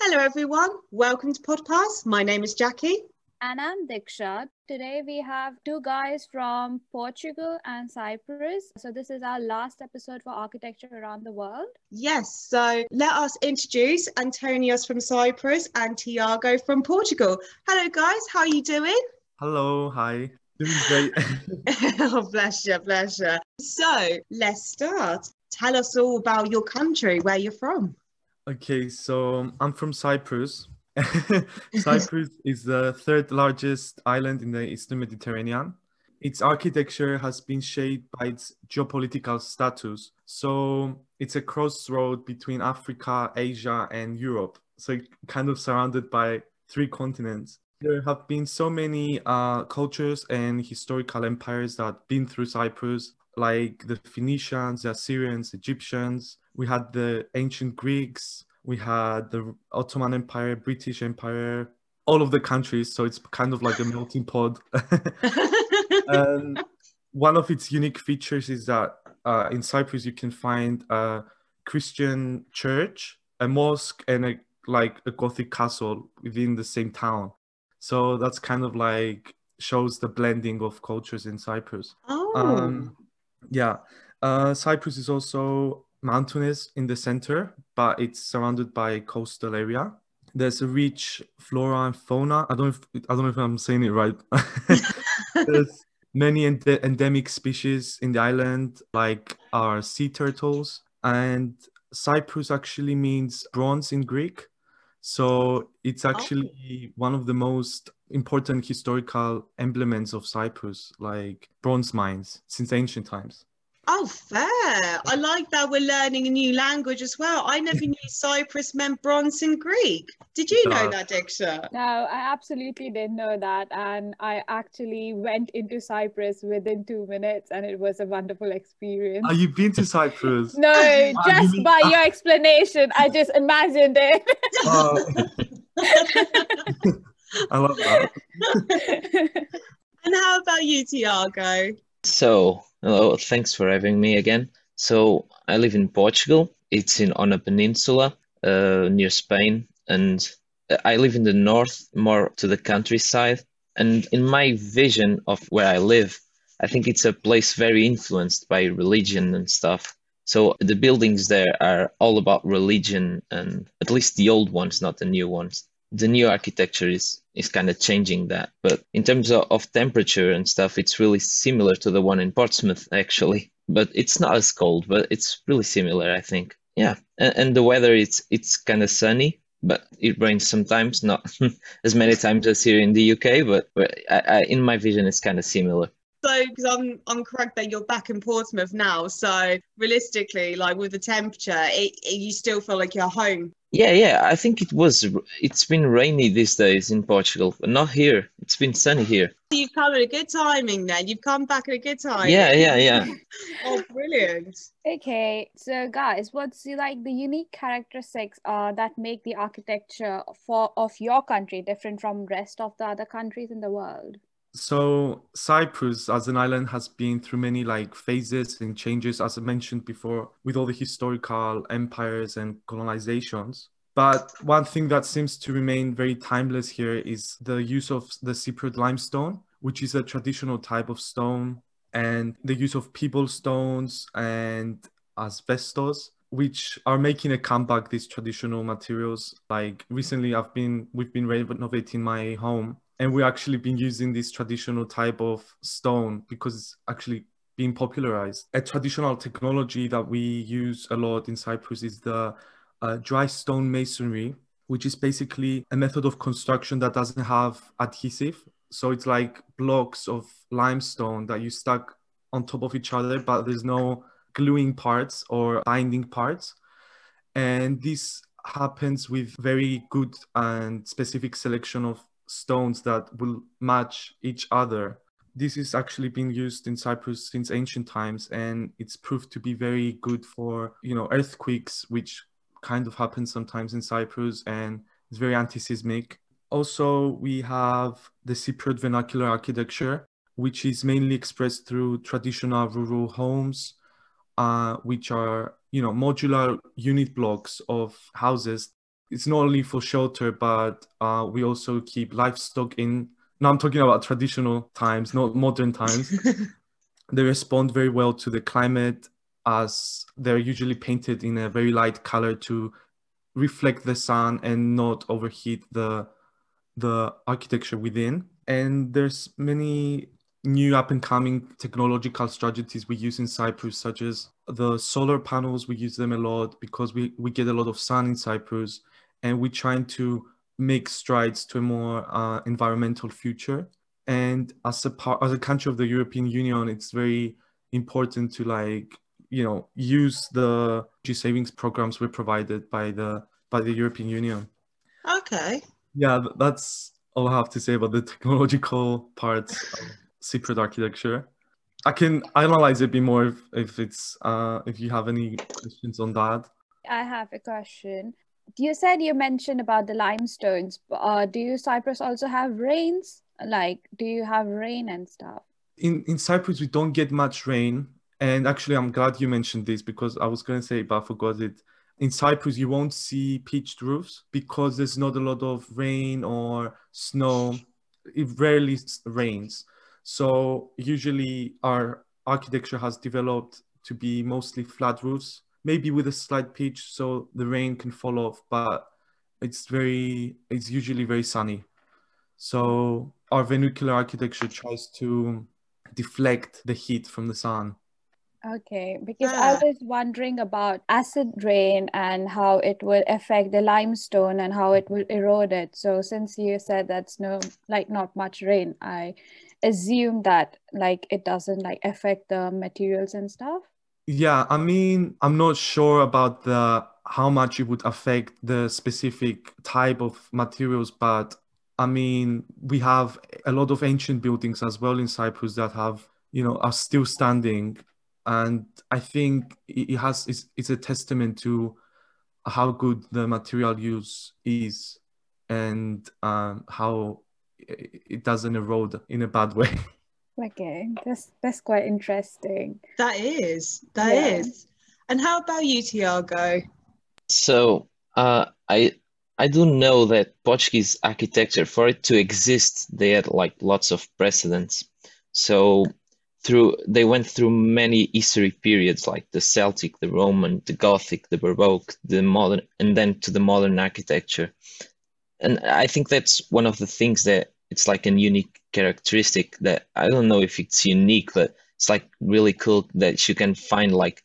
Hello, everyone. Welcome to Podpass. My name is Jackie. And I'm Diksha. Today we have two guys from Portugal and Cyprus. So this is our last episode for architecture around the world. Yes, so let us introduce Antonios from Cyprus and Tiago from Portugal. Hello, guys. How are you doing? Hello, hi. Doing great. oh, bless you, bless you. So let's start. Tell us all about your country, where you're from. okay, so um, I'm from Cyprus. Cyprus is the third largest island in the Eastern Mediterranean. Its architecture has been shaped by its geopolitical status. So it's a crossroad between Africa, Asia, and Europe. So kind of surrounded by three continents. There have been so many uh, cultures and historical empires that have been through Cyprus, like the Phoenicians, the Assyrians, Egyptians. We had the ancient Greeks, we had the Ottoman Empire, British Empire, all of the countries. So it's kind of like a melting pot. and one of its unique features is that uh, in Cyprus you can find a Christian church, a mosque, and a like a Gothic castle within the same town. So that's kind of like shows the blending of cultures in Cyprus. oh, Um, yeah, uh, Cyprus is also mountainous in the center, but it's surrounded by a coastal area. There's a rich flora and fauna. I don't, if, I don't know if I'm saying it right. There's many ende- endemic species in the island, like our sea turtles, and Cyprus actually means bronze in Greek. So it's actually oh. one of the most important historical emblems of Cyprus, like bronze mines since ancient times. Oh, fair. I like that we're learning a new language as well. I never knew Cyprus meant bronze in Greek. Did you know that, Diksha? No, I absolutely didn't know that. And I actually went into Cyprus within two minutes and it was a wonderful experience. Oh, Have you been to Cyprus? No, just mean- by your explanation, I just imagined it. Oh, I love that. And how about you, Tiago? So, hello, thanks for having me again. So, I live in Portugal. It's in on a peninsula uh, near Spain, and I live in the north, more to the countryside. And in my vision of where I live, I think it's a place very influenced by religion and stuff. So the buildings there are all about religion, and at least the old ones, not the new ones. The new architecture is is kind of changing that. But in terms of, of temperature and stuff, it's really similar to the one in Portsmouth, actually. But it's not as cold, but it's really similar, I think. Yeah, and, and the weather it's it's kind of sunny, but it rains sometimes, not as many times as here in the UK. But, but I, I, in my vision, it's kind of similar. So, because I'm I'm correct that you're back in Portsmouth now. So, realistically, like with the temperature, it, it, you still feel like you're home. Yeah, yeah, I think it was. It's been rainy these days in Portugal, but not here. It's been sunny here. You've come at a good timing then. You've come back at a good time. Yeah, yeah, yeah. Oh, brilliant. Okay, so guys, what's the, like the unique characteristics uh, that make the architecture for of your country different from rest of the other countries in the world? So Cyprus as an island has been through many like phases and changes, as I mentioned before, with all the historical empires and colonizations. But one thing that seems to remain very timeless here is the use of the Cypriot limestone, which is a traditional type of stone, and the use of pebble stones and asbestos, which are making a comeback. These traditional materials, like recently, I've been we've been renovating my home and we actually been using this traditional type of stone because it's actually being popularized. A traditional technology that we use a lot in Cyprus is the uh, dry stone masonry, which is basically a method of construction that doesn't have adhesive. So it's like blocks of limestone that you stack on top of each other, but there's no gluing parts or binding parts. And this happens with very good and specific selection of stones that will match each other. this is actually been used in Cyprus since ancient times, and it's proved to be very good for you know earthquakes, which kind of happen sometimes in Cyprus, and it's very anti-seismic. Also, we have the Cypriot vernacular architecture, which is mainly expressed through traditional rural homes, uh, which are you know modular unit blocks of houses. It's not only for shelter, but uh, we also keep livestock in. Now I'm talking about traditional times, not modern times. they respond very well to the climate, as they're usually painted in a very light color to reflect the sun and not overheat the the architecture within. And there's many new up and coming technological strategies we use in Cyprus, such as the solar panels. We use them a lot because we, we get a lot of sun in Cyprus and we're trying to make strides to a more uh, environmental future. And as a part, as a country of the European Union, it's very important to like, you know, use the G savings programs we're provided by the by the European Union. Okay. Yeah, that's all I have to say about the technological parts of Cypriot architecture. I can analyze it a bit more if, if it's uh, if you have any questions on that. I have a question. You said you mentioned about the limestones. Uh, do you Cyprus also have rains? Like, do you have rain and stuff? In in Cyprus, we don't get much rain, and actually, I'm glad you mentioned this because I was going to say, but I forgot it. In Cyprus, you won't see pitched roofs because there's not a lot of rain or snow. It rarely rains. So usually our architecture has developed to be mostly flat roofs, maybe with a slight pitch so the rain can fall off, but it's very, it's usually very sunny. So our vernacular architecture tries to deflect the heat from the sun. Okay, because I was wondering about acid rain and how it will affect the limestone and how it will erode it. So since you said that's no like not much rain, I assume that like it doesn't like affect the materials and stuff yeah i mean i'm not sure about the how much it would affect the specific type of materials but i mean we have a lot of ancient buildings as well in cyprus that have you know are still standing and i think it has it's, it's a testament to how good the material use is and um, how it doesn't erode in a bad way. Okay, that's that's quite interesting. That is, that yeah. is. And how about you, Tiago? So, uh, I I do know that Portuguese architecture, for it to exist, they had like lots of precedents. So through they went through many history periods like the Celtic, the Roman, the Gothic, the Baroque, the modern, and then to the modern architecture. And I think that's one of the things that it's like a unique characteristic that I don't know if it's unique, but it's like really cool that you can find like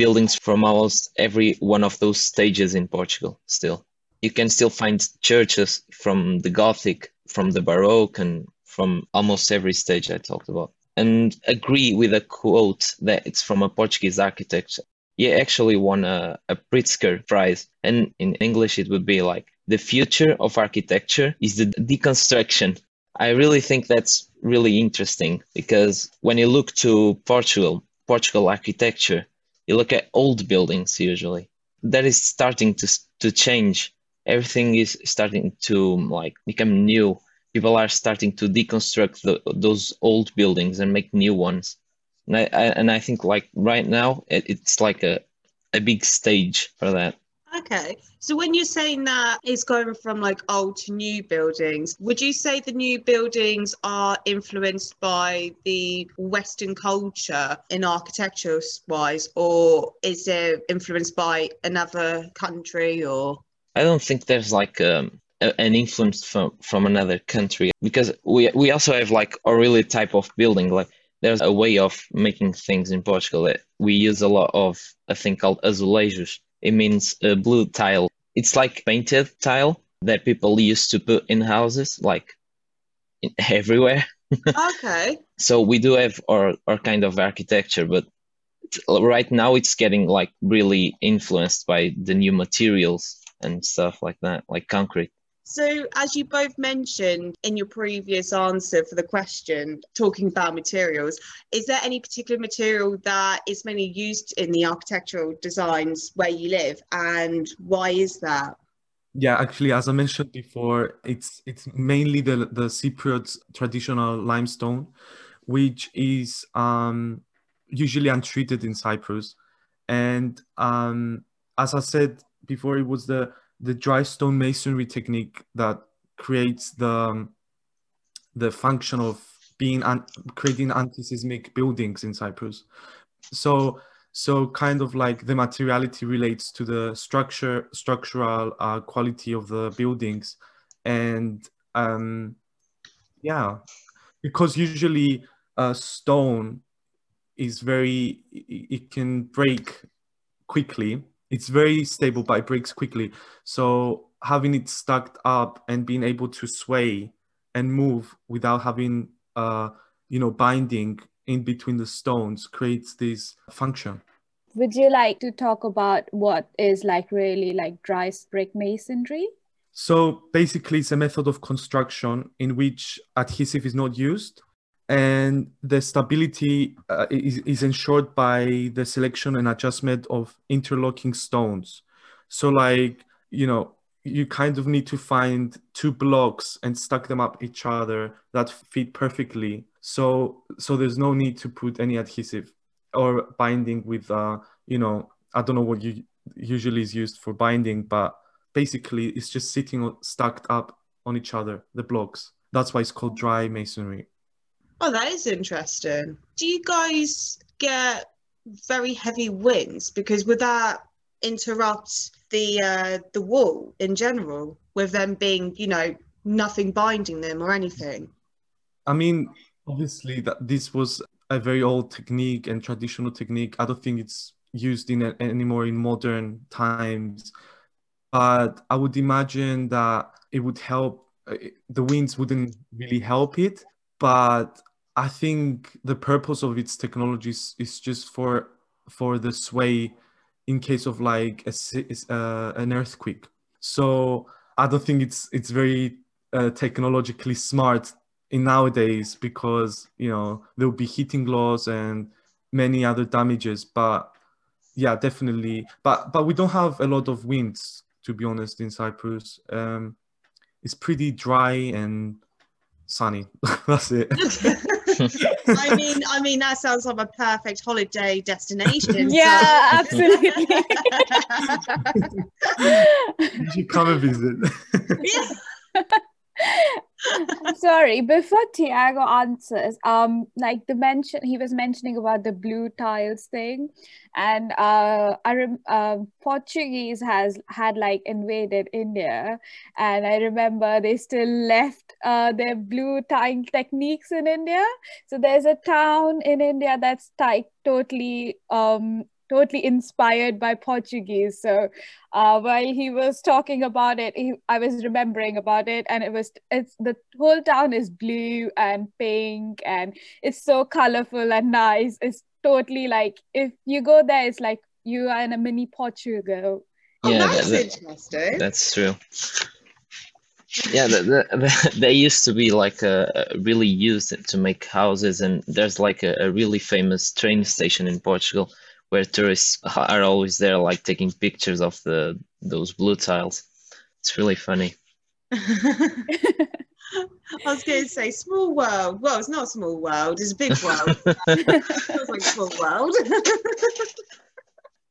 buildings from almost every one of those stages in Portugal still. You can still find churches from the Gothic, from the Baroque, and from almost every stage I talked about. And agree with a quote that it's from a Portuguese architect. He actually won a, a Pritzker Prize, and in English it would be like the future of architecture is the deconstruction. I really think that's really interesting because when you look to Portugal, Portugal architecture, you look at old buildings usually. That is starting to to change. Everything is starting to like become new. People are starting to deconstruct the, those old buildings and make new ones. And I, I, and I think like right now it, it's like a a big stage for that. Okay. So when you're saying that it's going from like old to new buildings, would you say the new buildings are influenced by the Western culture in architecture wise, or is it influenced by another country or? I don't think there's like um, an influence from, from another country because we, we also have like a really type of building. Like there's a way of making things in Portugal that we use a lot of a thing called azulejos it means a blue tile. It's like painted tile that people used to put in houses, like in, everywhere. okay. so we do have our, our kind of architecture, but right now it's getting like really influenced by the new materials and stuff like that, like concrete. So, as you both mentioned in your previous answer for the question, talking about materials, is there any particular material that is mainly used in the architectural designs where you live, and why is that? Yeah, actually, as I mentioned before, it's it's mainly the the Cypriot traditional limestone, which is um, usually untreated in Cyprus, and um, as I said before, it was the the dry stone masonry technique that creates the um, the function of being un- creating anti-seismic buildings in Cyprus. So so kind of like the materiality relates to the structure structural uh, quality of the buildings and um, yeah because usually uh, stone is very it can break quickly it's very stable but it breaks quickly. So having it stacked up and being able to sway and move without having uh you know binding in between the stones creates this function. Would you like to talk about what is like really like dry brick masonry? So basically it's a method of construction in which adhesive is not used and the stability uh, is, is ensured by the selection and adjustment of interlocking stones. So like you know you kind of need to find two blocks and stack them up each other that fit perfectly. So so there's no need to put any adhesive or binding with uh you know i don't know what you usually is used for binding but basically it's just sitting stacked up on each other the blocks. That's why it's called dry masonry Oh, that is interesting. Do you guys get very heavy winds? Because would that interrupt the uh, the wall in general, with them being, you know, nothing binding them or anything? I mean, obviously, that this was a very old technique and traditional technique. I don't think it's used in anymore in modern times. But I would imagine that it would help. Uh, the winds wouldn't really help it, but I think the purpose of its technologies is just for for the sway in case of like a, uh, an earthquake. So I don't think it's it's very uh, technologically smart in nowadays because you know there will be heating loss and many other damages. But yeah, definitely. But but we don't have a lot of winds to be honest in Cyprus. Um, it's pretty dry and sunny. That's it. I mean, I mean that sounds like a perfect holiday destination. Yeah, absolutely. you should come and visit. yeah. Sorry, before Tiago answers, um, like the mention he was mentioning about the blue tiles thing, and uh, I rem- uh, Portuguese has had like invaded India, and I remember they still left uh, their blue tile techniques in India. So there's a town in India that's like totally um totally inspired by Portuguese. So uh, while he was talking about it, he, I was remembering about it, and it was it's the whole town is blue and pink, and it's so colorful and nice. It's totally like if you go there, it's like you are in a mini Portugal. Oh, yeah, that's that, interesting. That's true. Yeah, the, the, the, they used to be like a, a, really used to make houses, and there's like a, a really famous train station in Portugal where tourists are always there, like taking pictures of the those blue tiles. It's really funny. I was going to say small world. Well, it's not a small world. It's a big world. it feels like small world.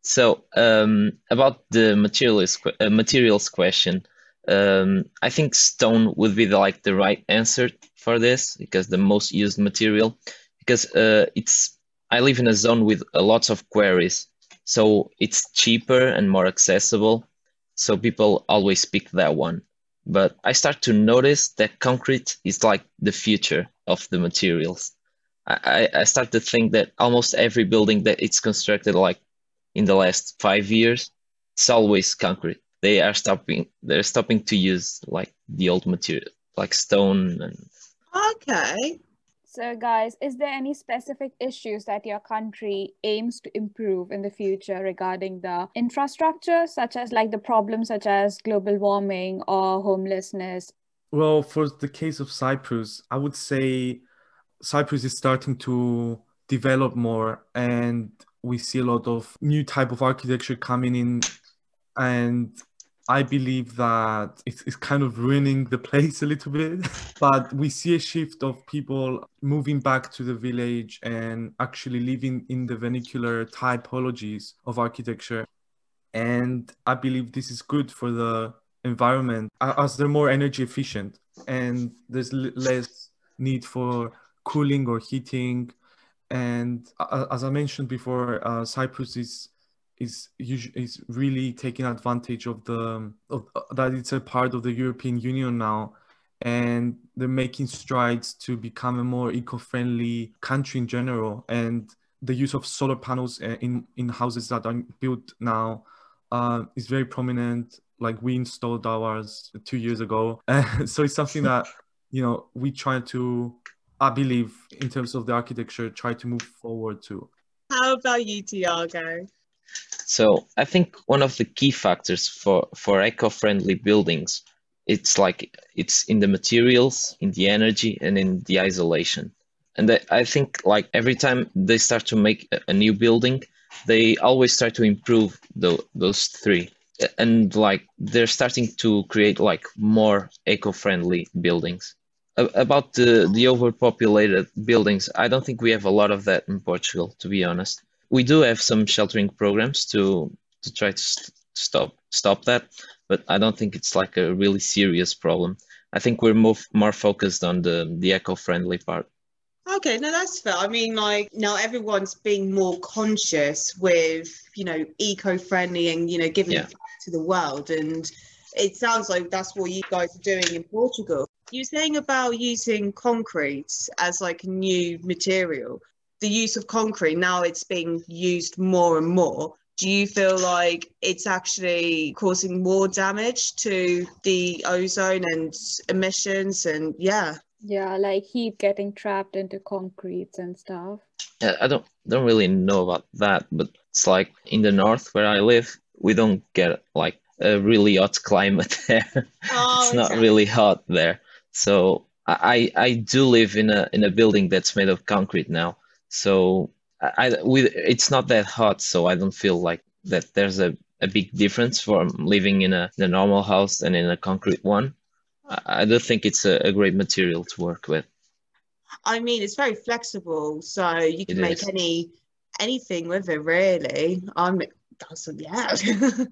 so um, about the materials uh, materials question, um, I think stone would be the, like the right answer for this because the most used material because uh, it's I live in a zone with a lots of queries, so it's cheaper and more accessible. So people always pick that one. But I start to notice that concrete is like the future of the materials. I, I start to think that almost every building that it's constructed like in the last five years, it's always concrete. They are stopping they're stopping to use like the old material, like stone and Okay. So, guys, is there any specific issues that your country aims to improve in the future regarding the infrastructure, such as like the problems such as global warming or homelessness? Well, for the case of Cyprus, I would say Cyprus is starting to develop more and we see a lot of new type of architecture coming in and I believe that it's, it's kind of ruining the place a little bit, but we see a shift of people moving back to the village and actually living in the vernacular typologies of architecture. And I believe this is good for the environment as they're more energy efficient and there's less need for cooling or heating. And uh, as I mentioned before, uh, Cyprus is is is really taking advantage of the of, that it's a part of the European Union now and they're making strides to become a more eco-friendly country in general and the use of solar panels uh, in in houses that are built now uh, is very prominent. Like we installed ours two years ago. And so it's something that you know we try to i believe in terms of the architecture try to move forward to. How about you tiago so I think one of the key factors for, for eco-friendly buildings, it's like it's in the materials, in the energy, and in the isolation. And I think like every time they start to make a new building, they always start to improve the, those three. And like they're starting to create like more eco-friendly buildings. About the, the overpopulated buildings, I don't think we have a lot of that in Portugal, to be honest we do have some sheltering programs to to try to st- stop stop that, but I don't think it's like a really serious problem. I think we're more more focused on the the eco friendly part. Okay, no, that's fair. I mean, like now everyone's being more conscious with you know eco friendly and you know giving yeah. to the world, and it sounds like that's what you guys are doing in Portugal. You're saying about using concrete as like a new material the use of concrete now it's being used more and more do you feel like it's actually causing more damage to the ozone and emissions and yeah? Yeah like heat getting trapped into concretes and stuff. Yeah i don't don't really know about that but it's like in the north where i live we don't get like a really hot climate there. Oh, it's not really hot there. So i i do live in a in a building that's made of concrete now so I, with it's not that hot, so I don't feel like that there's a, a big difference from living in a, a normal house and in a concrete one. I, I do think it's a, a, great material to work with. I mean, it's very flexible, so you can it make is. any anything with it. Really, I'm that's yeah.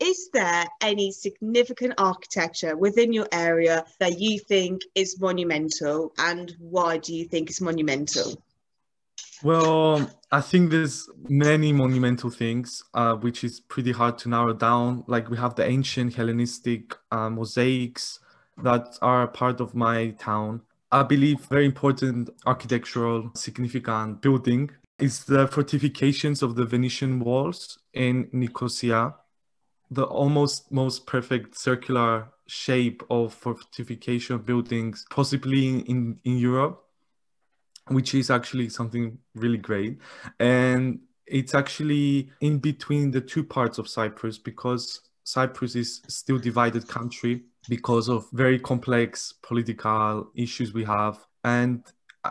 is there any significant architecture within your area that you think is monumental, and why do you think it's monumental? Well, I think there's many monumental things, uh, which is pretty hard to narrow down. Like we have the ancient Hellenistic uh, mosaics that are part of my town. I believe very important architectural significant building is the fortifications of the Venetian walls in Nicosia. The almost most perfect circular shape of fortification buildings, possibly in, in, in Europe which is actually something really great. And it's actually in between the two parts of Cyprus because Cyprus is still divided country because of very complex political issues we have. And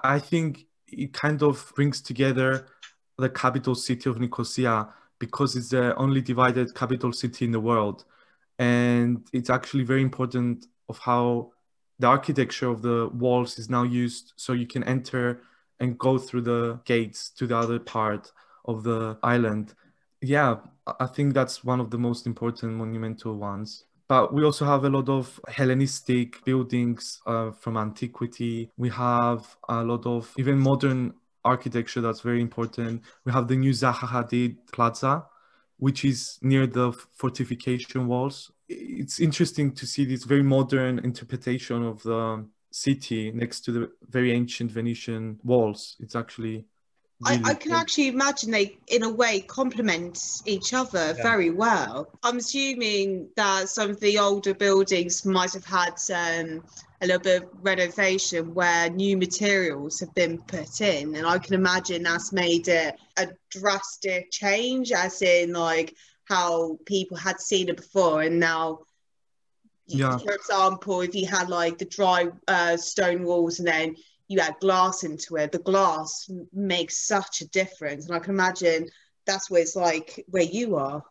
I think it kind of brings together the capital city of Nicosia because it's the only divided capital city in the world. And it's actually very important of how the architecture of the walls is now used so you can enter and go through the gates to the other part of the island. Yeah i think that's one of the most important monumental ones. But we also have a lot of hellenistic buildings uh, from antiquity. We have a lot of even modern architecture that's very important. We have the new zaha hadid plaza which is near the fortification walls. It's interesting to see this very modern interpretation of the city next to the very ancient Venetian walls. It's actually I, I can actually imagine they, in a way, complement each other Yeah. very well. I'm assuming that some of the older buildings might have had um, a little bit of renovation where new materials have been put in, and I can imagine that's made it a drastic change, as in like how people had seen it before, and now. Yeah. For example, if you had like the dry uh, stone walls and then you add glass into it, the glass makes such a difference. And I can imagine that's where it's like where you are.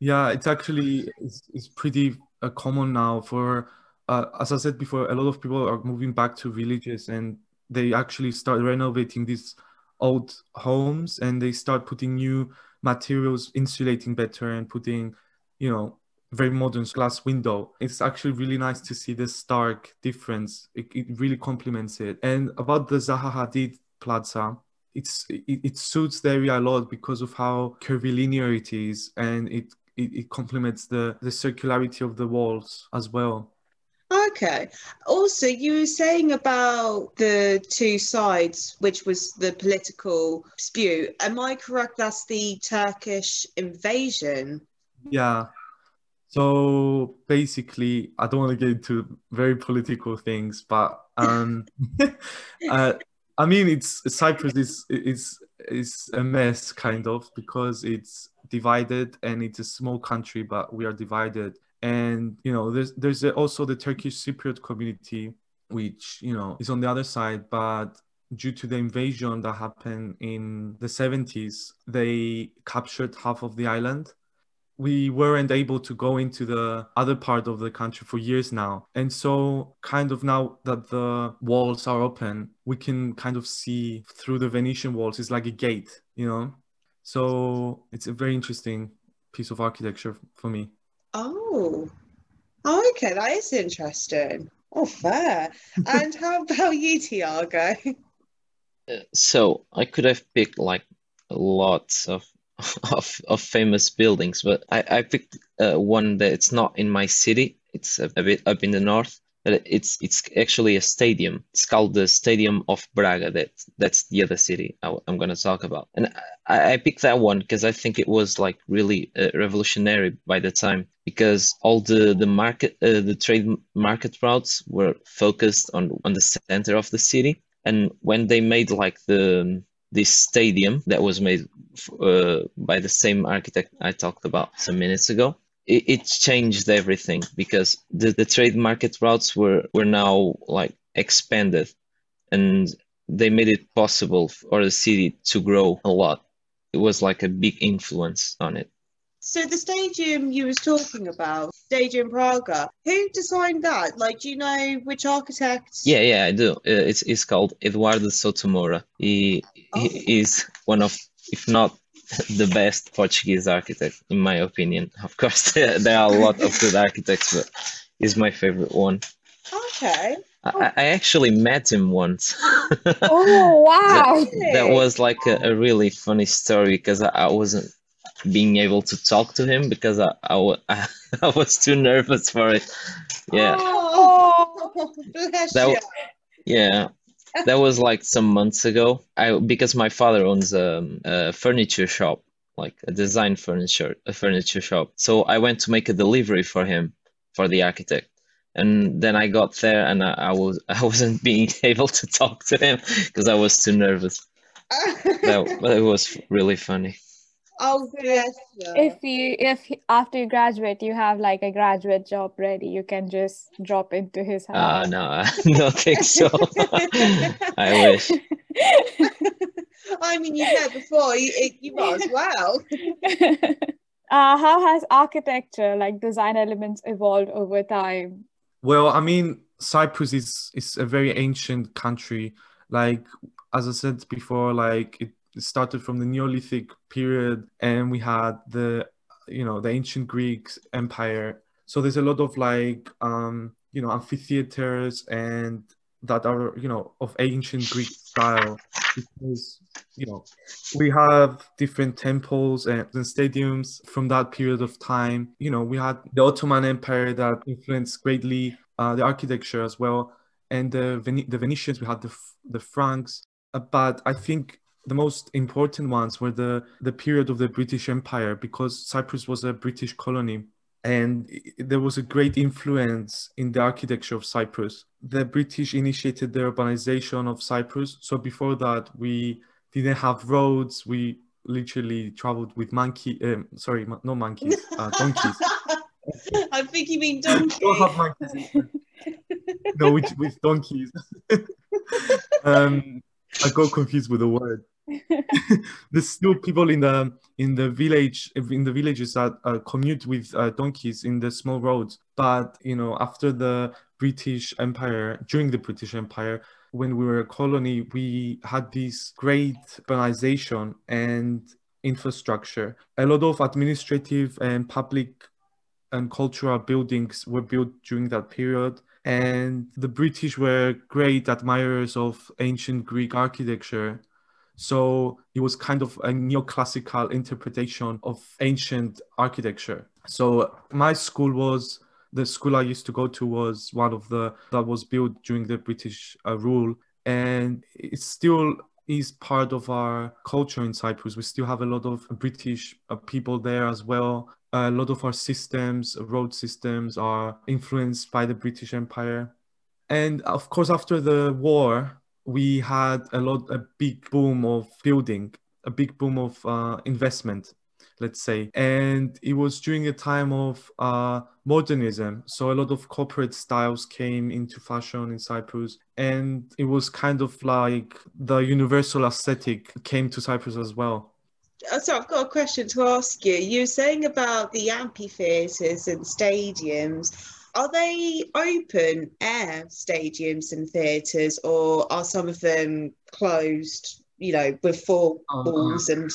Yeah, it's actually it's, it's pretty uh, common now for uh, as I said before, a lot of people are moving back to villages and they actually start renovating these old homes and they start putting new materials, insulating better and putting, you know, very modern glass window. It's actually really nice to see the stark difference. It, it really complements it. And about the Zaha Hadid Plaza, it's it, it suits the area a lot because of how curvilinear it is and it it, it complements the the circularity of the walls as well Okay. Also, you were saying about the two sides, which was the political spew. Am I correct? That's the Turkish invasion. yeah so basically i don't want to get into very political things but um uh, i mean it's cyprus is is is a mess kind of because it's divided and it's a small country but we are divided and you know there's there's also the turkish cypriot community which you know is on the other side but due to the invasion that happened in the 70s they captured half of the island we weren't able to go into the other part of the country for years now. And so, kind of now that the walls are open, we can kind of see through the Venetian walls. It's like a gate, you know? So, it's a very interesting piece of architecture for me. Oh. Oh, okay. That is interesting. Oh, fair. And how about you, Tiago? So I could have picked like lots of of of famous buildings, but I I picked uh, one that it's not in my city. It's a, a bit up in the north, it's it's actually a stadium. It's called the Stadium of Braga. That that's the other city I, am gonna talk about. And I, I picked that one because I think it was like really uh, revolutionary by the time because all the the market uh, the trade market routes were focused on on the center of the city. And when they made like the this stadium that was made uh, by the same architect I talked about some minutes ago, it, it changed everything because the, the trade market routes were, were now like expanded and they made it possible for the city to grow a lot. It was like a big influence on it. So the stadium you was talking about, Stadium Braga, who designed that? Like, do you know which architect? Yeah, yeah, I do. Uh, it's it's called Eduardo Souto Moura. He, Oh. he is one of, if not the best Portuguese architect, in my opinion. Of course, there, there are a lot of good architects, but he's my favorite one. Okay. I, I I actually met him once. Oh wow! That was like a, a really funny story because I, I wasn't being able to talk to him because I, I, wa- I was too nervous for it. Yeah. Oh, bless That you. Yeah, that was like some months ago. I because my father owns a, a furniture shop, like a design furniture a furniture shop. So I went to make a delivery for him, for the architect. And then I got there and I, I was I wasn't being able to talk to him because I was too nervous. That, it was really funny. Oh, bless you. If you if after you graduate you have like a graduate job ready, you can just drop into his Uh, house. no, I don't think so. I wish. I mean, you said before. You, you might as well. uh, how has architecture, like design elements, evolved over time? Well, I mean, Cyprus is is a very ancient country. Like as I said before, like it started from the Neolithic period, and we had the you know the ancient Greeks Empire. So there's a lot of like um you know amphitheaters and that are you know of ancient Greek style because you know we have different temples and, and stadiums from that period of time. You know, we had the Ottoman Empire that influenced greatly uh, the architecture as well, and the Vene- the Venetians. We had the the Franks, Uh, but I think the most important ones were the the period of the British Empire because Cyprus was a British colony and there was a great influence in the architecture of Cyprus. The British initiated the urbanization of Cyprus. So before that, we didn't have roads. We literally traveled with monkey. Um, sorry, no monkeys, uh, donkeys. I think you mean donkeys. don't have monkeys. no, with, with donkeys. um, I got confused with the word. There's still people in the in the village in the villages that uh, commute with uh, donkeys in the small roads. But you know, after the British Empire, during the British Empire, when we were a colony, we had this great urbanization and infrastructure. A lot of administrative and public and cultural buildings were built during that period. And the British were great admirers of ancient Greek architecture so it was kind of a neoclassical interpretation of ancient architecture. So my school was the school I used to go to was one of the that was built during the British uh, rule, and it still is part of our culture in Cyprus. We still have a lot of British uh, people there as well. A lot of our systems, road systems, are influenced by the British Empire. And of course, after the war, we had a lot, a big boom of building, a big boom of uh, investment, let's say. And it was during a time of uh, modernism. So a lot of corporate styles came into fashion in Cyprus. And it was kind of like the universal aesthetic came to Cyprus as well. Uh, so I've got a question to ask you. You were saying about the amphitheatres and stadiums are they open air stadiums and theatres, or are some of them closed? You know, with four uh, walls and.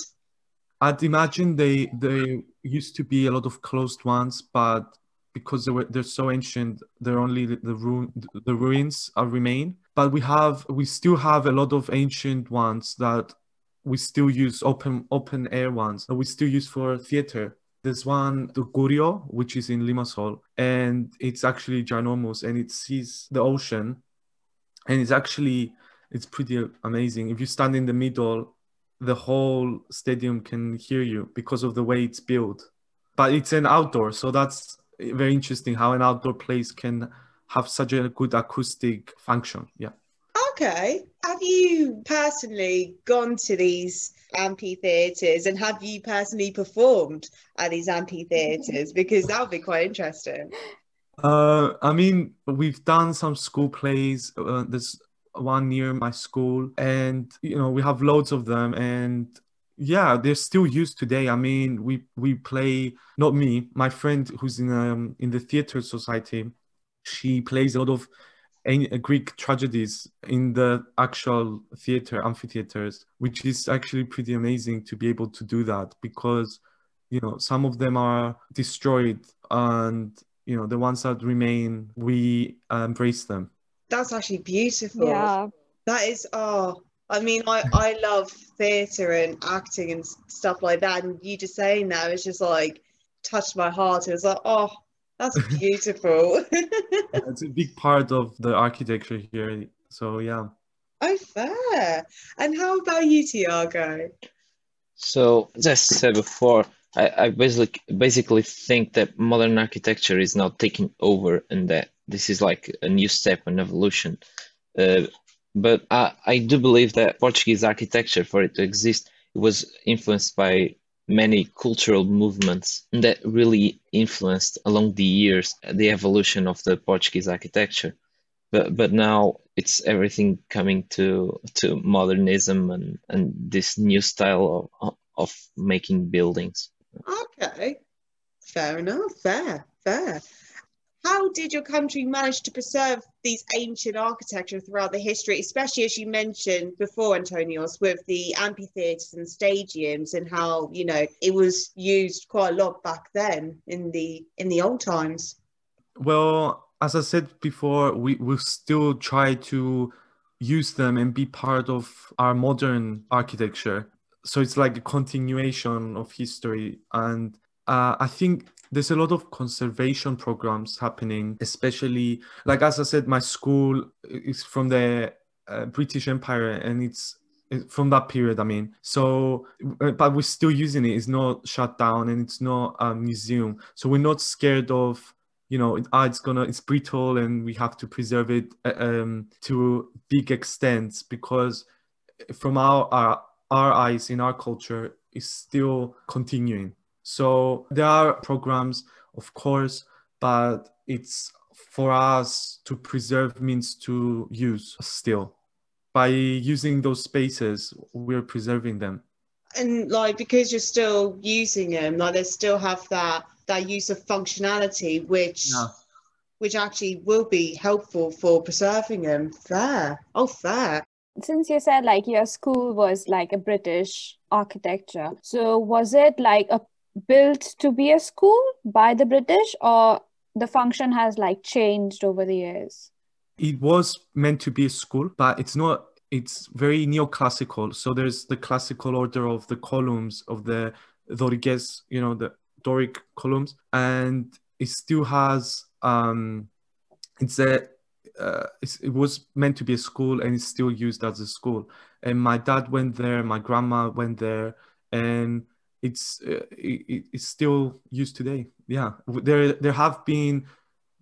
I'd imagine they they used to be a lot of closed ones, but because they were they're so ancient, they're only the, the ruin the ruins are remain. But we have we still have a lot of ancient ones that we still use open open air ones that we still use for theater there's one, the Kurio, which is in Limassol, and it's actually ginormous and it sees the ocean. And it's actually, it's pretty amazing. If you stand in the middle, the whole stadium can hear you because of the way it's built. But it's an outdoor, so that's very interesting how an outdoor place can have such a good acoustic function. Yeah. Okay. Have you personally gone to these amphitheatres and have you personally performed at these amphitheatres? Because that would be quite interesting. Uh, I mean, we've done some school plays. Uh, there's one near my school, and you know we have loads of them, and yeah, they're still used today. I mean, we we play. Not me, my friend who's in um in the theater society. She plays a lot of Uh, Greek tragedies in the actual theater amphitheaters, which is actually pretty amazing to be able to do that because you know some of them are destroyed and you know the ones that remain we uh, embrace them. That's actually beautiful. Yeah, that is oh. I mean, I, I love theatre and acting and stuff like that. And you just saying that was just like touched my heart. It was like, oh, that's beautiful. it's a big part of the architecture here. So yeah. Oh, fair. And how about you, Tiago? So, as I said before, I, I basically basically think that modern architecture is now taking over, and that this is like a new step in evolution. Uh, but I, I do believe that Portuguese architecture, for it to exist, it was influenced by many cultural movements that really influenced along the years the evolution of the Portuguese architecture. But but now it's everything coming to to modernism and, and this new style of, of making buildings. Okay, fair enough. Fair, fair how did your country manage to preserve these ancient architecture throughout the history, especially as you mentioned before, Antonios, with the amphitheatres and stadiums and how you know it was used quite a lot back then in the in the old times? Well, as I said before, we will still try to use them and be part of our modern architecture. So it's like a continuation of history, and uh, I think there's a lot of conservation programs happening, especially like as I said, my school is from the uh, British Empire, and it's from that period. I mean, so uh, but we're still using it. It's not shut down and it's not a museum. So we're not scared of you know it, ah, it's gonna it's brittle and we have to preserve it uh, um, to big extents because from our, our our eyes in our culture is still continuing. So there are programs, of course, but it's for us to preserve means to use still. By using those spaces we're preserving them. And like because you're still using them like they still have that that use of functionality which yeah. which actually will be helpful for preserving them. Fair. Oh fair. Since you said like your school was like a british architecture so was it like a built to be a school by the british or the function has like changed over the years it was meant to be a school, but it's not. It's very neoclassical. So there's the classical order of the columns of the Doriques, you know, the Doric columns, and it still has. Um, it's a. Uh, it was meant to be a school, and it's still used as a school. And my dad went there, my grandma went there, and it's uh, it, it's still used today. Yeah, there there have been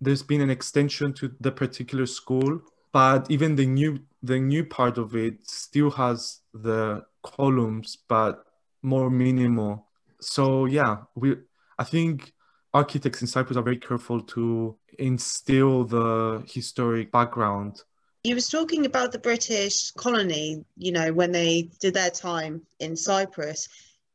there's been an extension to the particular school but even the new the new part of it still has the columns but more minimal. So yeah we i think architects in cyprus are very careful to instill the historic background. You was talking about the british colony you know when they did their time in cyprus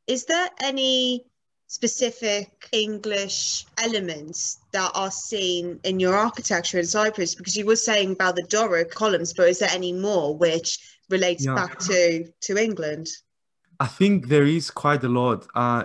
is there any specific English elements that are seen in your architecture in Cyprus? Because you were saying about the Doric columns, but is there any more which relates yeah. back to to England? I think there is quite a lot, uh,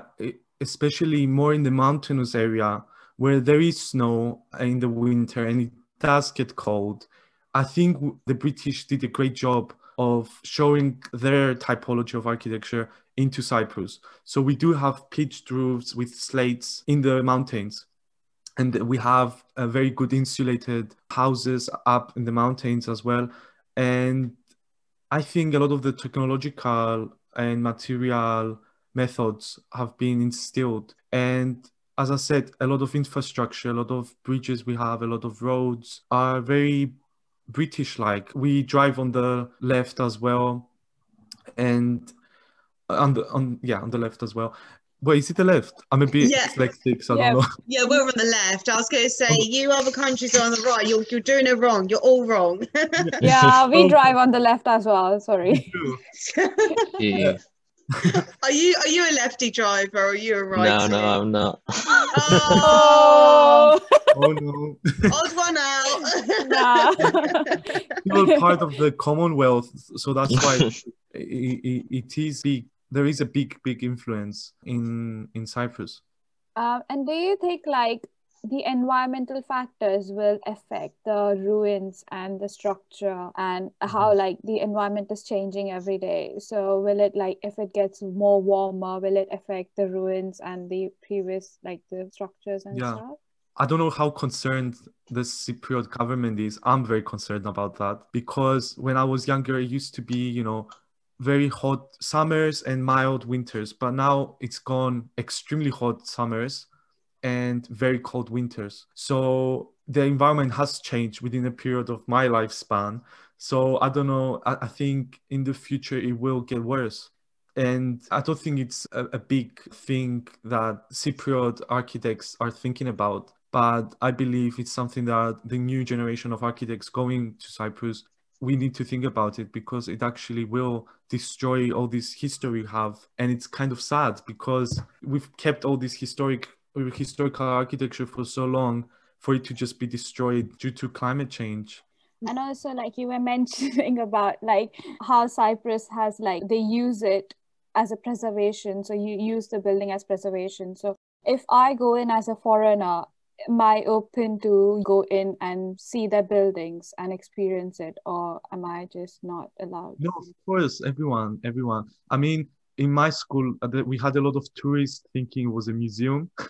especially more in the mountainous area where there is snow in the winter and it does get cold. I think the British did a great job of showing their typology of architecture into Cyprus. So we do have pitched roofs with slates in the mountains. And we have a very good insulated houses up in the mountains as well. And I think a lot of the technological and material methods have been instilled. And as I said, a lot of infrastructure, a lot of bridges we have, a lot of roads are very British like. We drive on the left as well. And uh, on the on yeah on the left as well. Wait, is it the left? I'm a bit yeah. dyslexic, so yeah. I don't know. Yeah, we're on the left. I was going to say, you other countries are on the right. You're, you're doing it wrong. You're all wrong. yeah, we drive on the left as well. Sorry. yeah. are you are you a lefty driver or are you a right? No, no, I'm not. Oh, oh no. Odd one out. You're part of the Commonwealth, so that's why it, it, it is big. There is a big, big influence in in Cyprus. Um, and do you think like the environmental factors will affect the ruins and the structure and how mm-hmm. like the environment is changing every day so will it like if it gets more warmer will it affect the ruins and the previous like the structures and yeah. stuff I don't know how concerned the Cypriot government is. I'm very concerned about that because when I was younger, it used to be, you know, very hot summers and mild winters, but now it's gone extremely hot summers and very cold winters. So the environment has changed within a period of my lifespan. So I don't know. I, I think in the future it will get worse. And I don't think it's a, a big thing that Cypriot architects are thinking about. But I believe it's something that the new generation of architects going to Cyprus we need to think about it because it actually will destroy all this history we have. And it's kind of sad because we've kept all this historic historical architecture for so long for it to just be destroyed due to climate change. And also like you were mentioning about like how cyprus has like they use it as a preservation. So you use the building as preservation. So if i go in as a foreigner am i open to go in and see their buildings and experience it or am i just not allowed no of course everyone everyone. I mean in my school uh, we had a lot of tourists thinking it was a museum.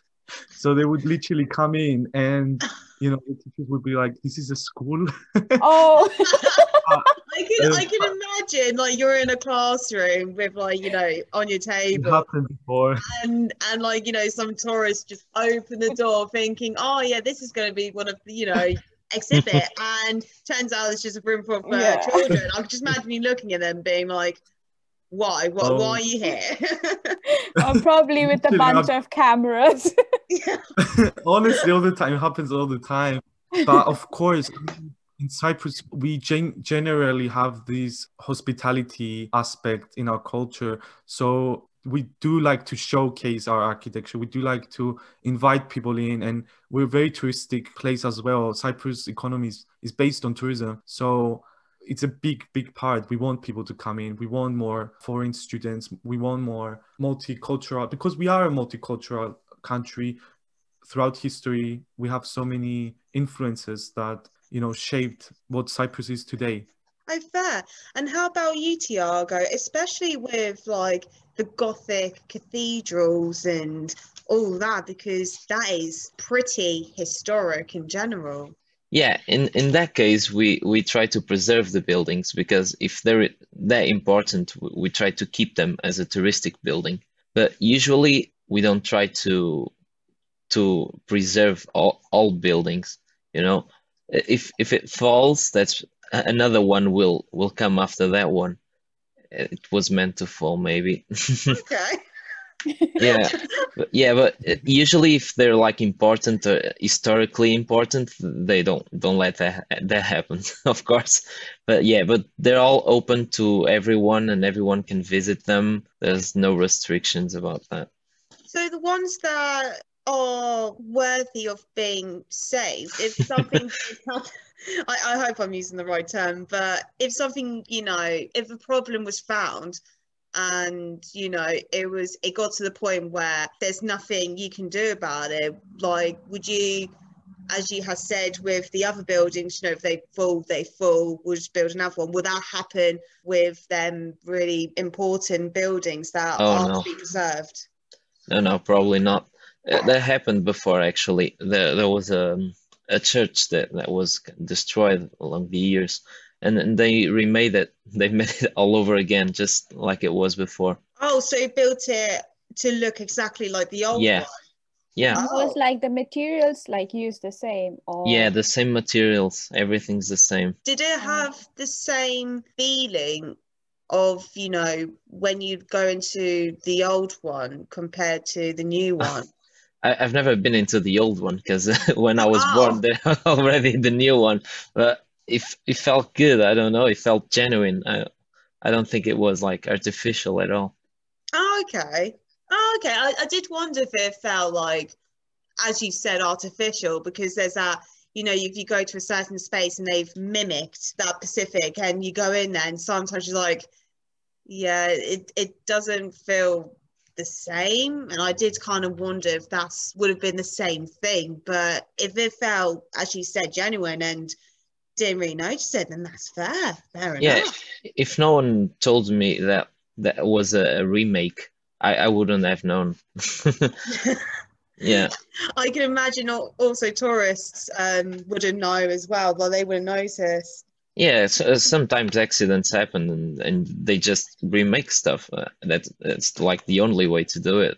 So they would literally come in and you know the teachers would be like this is a school. Oh I can I can imagine like you're in a classroom with like you know on your it table happened before. and and like you know some tourists just open the door thinking oh yeah this is going to be one of the you know exhibit and turns out it's just a room full of uh, Yeah. children. I can just imagine you looking at them being like why what, Oh. why are you here? or probably with a Literally, bunch of cameras. Honestly, all the time. It happens all the time. But of course, in Cyprus, we gen- generally have this hospitality aspect in our culture. So we do like to showcase our architecture. We do like to invite people in, and we're a very touristic place as well. Cyprus economy is, is based on tourism. So it's a big, big part. We want people to come in. We want more foreign students. We want more multicultural because we are a multicultural country throughout history we have so many influences that you know shaped what cyprus is today Oh, fair. And how about you, Tiago? Especially with like the Gothic cathedrals and all that, because that is pretty historic in general. Yeah, in in that case, we we try to preserve the buildings because if they're that important, we try to keep them as a touristic building. But usually, we don't try to to preserve all all buildings. You know, if if it falls, that's another one will will come after that one. It was meant to fall, maybe. Okay. Yeah, but yeah, but usually if they're like important or historically important, they don't don't let that that happen, of course. But yeah, but they're all open to everyone and everyone can visit them. There's no restrictions about that. So the ones that are worthy of being saved, if something I, I hope I'm using the right term, but if something, you know, if a problem was found and you know it was it got to the point where there's nothing you can do about it, like would you as you have said with the other buildings, you know, if they fall, they fall, we'll just build another one. Will that happen with them really important buildings that Oh, are no. to be preserved? No, no, probably not. Uh, that happened before actually. There there was a a church that that was destroyed along the years, and, and they remade it. They made it all over again, just like it was before. Oh, so you built it to look exactly like the old Yeah. one. Yeah. And was like the materials like used the same or Yeah, the same materials, everything's the same. Did it have the same feeling of, you know, when you go into the old one compared to the new one? I, I've never been into the old one because when I was Oh. born, there already the new one. But if it felt good, I don't know, it felt genuine. I I don't think it was like artificial at all. Oh, okay. Oh, okay. I, I did wonder if it felt like, as you said, artificial, because there's that, you know, if you go to a certain space and they've mimicked that Pacific and you go in there and sometimes you're like, yeah, it, it doesn't feel the same. And I did kind of wonder if that would have been the same thing. But if it felt, as you said, genuine and didn't really notice it, then that's fair. Fair Yeah, enough. if no one told me that that was a, a remake, I, I wouldn't have known. Yeah, I can imagine also tourists um, wouldn't know as well, but they wouldn't notice. Yeah. So, sometimes accidents happen, and, and they just remake stuff. Uh, that that's like the only way to do it.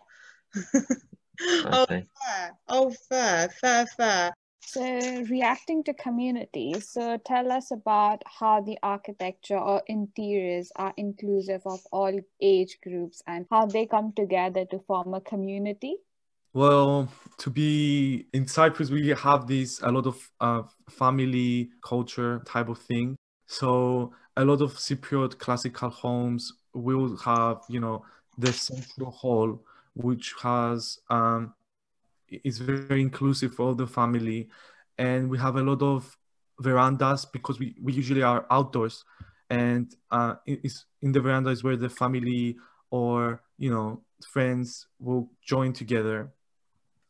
I Oh, think. fair. Oh, fair, fair, fair. So, reacting to communities, so tell us about how the architecture or interiors are inclusive of all age groups and how they come together to form a community. Well, to be in Cyprus, we have this a lot of uh, family culture type of thing. So a lot of Cypriot classical homes will have, you know, the central hall, which has um, is very inclusive for the family, and we have a lot of verandas because we, we usually are outdoors, and uh, it is in the veranda is where the family or you know friends will join together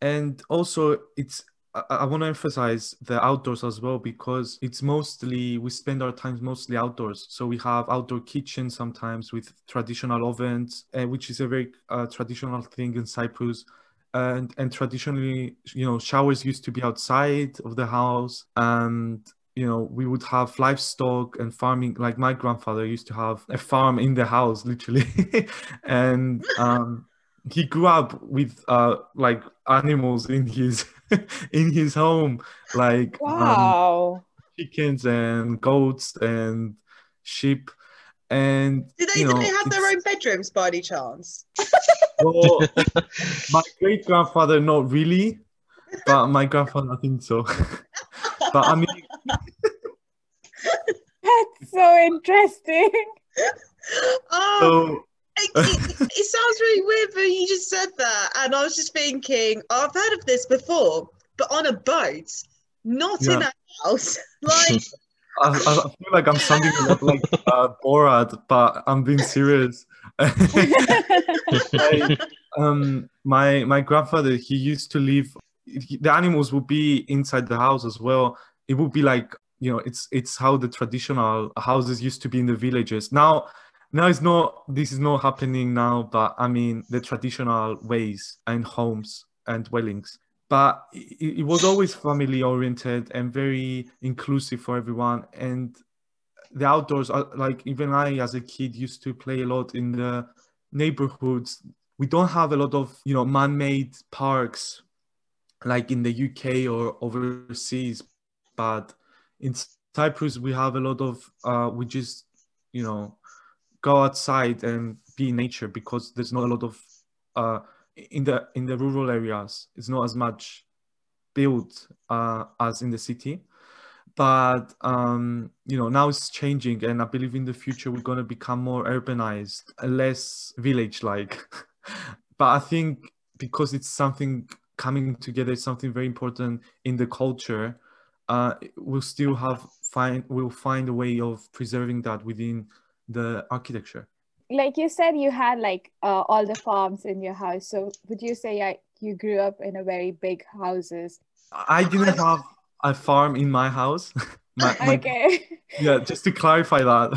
and also it's i, I want to emphasize the outdoors as well because it's mostly we spend our time mostly outdoors. So we have outdoor kitchens sometimes with traditional ovens uh, which is a very uh, traditional thing in cyprus. And and traditionally you know showers used to be outside of the house. And you know we would have livestock and farming like my grandfather used to have a farm in the house literally. And um he grew up with uh like animals in his in his home like um, chickens and goats and sheep and Do they, you know, do they have their own bedrooms by any chance? well, my great grandfather not really but my grandfather i think so but i mean That's so interesting. Oh, so it, it, sounds really weird, but you just said that, and I was just thinking, I've heard of this before, but on a boat, not in a house. Like, I, I feel like I'm sounding a lot like uh, Borat, but I'm being serious. Like, um, my my grandfather, he used to live. The animals would be inside the house as well. It would be like you know, it's it's how the traditional houses used to be in the villages. Now, now it's not. This is not happening now. But I mean, the traditional ways and homes and dwellings. But it, it was always family oriented and very inclusive for everyone. And the outdoors, are like even I, as a kid, used to play a lot in the neighborhoods. We don't have a lot of you know man-made parks like in the UK or overseas, but in Cyprus we have a lot of uh, we just you know go outside and be in nature because there's not a lot of uh, in the in the rural areas. It's not as much built uh, as in the city but um, you know now it's changing and i believe in the future we're going to become more urbanized less village like but i think because it's something coming together something very important in the culture uh, we'll still have find we'll find a way of preserving that within the architecture like you said, you had like uh, all the farms in your house. So would you say like, you grew up in a very big houses? i didn't have a farm in my house my, my- Okay. yeah just to clarify that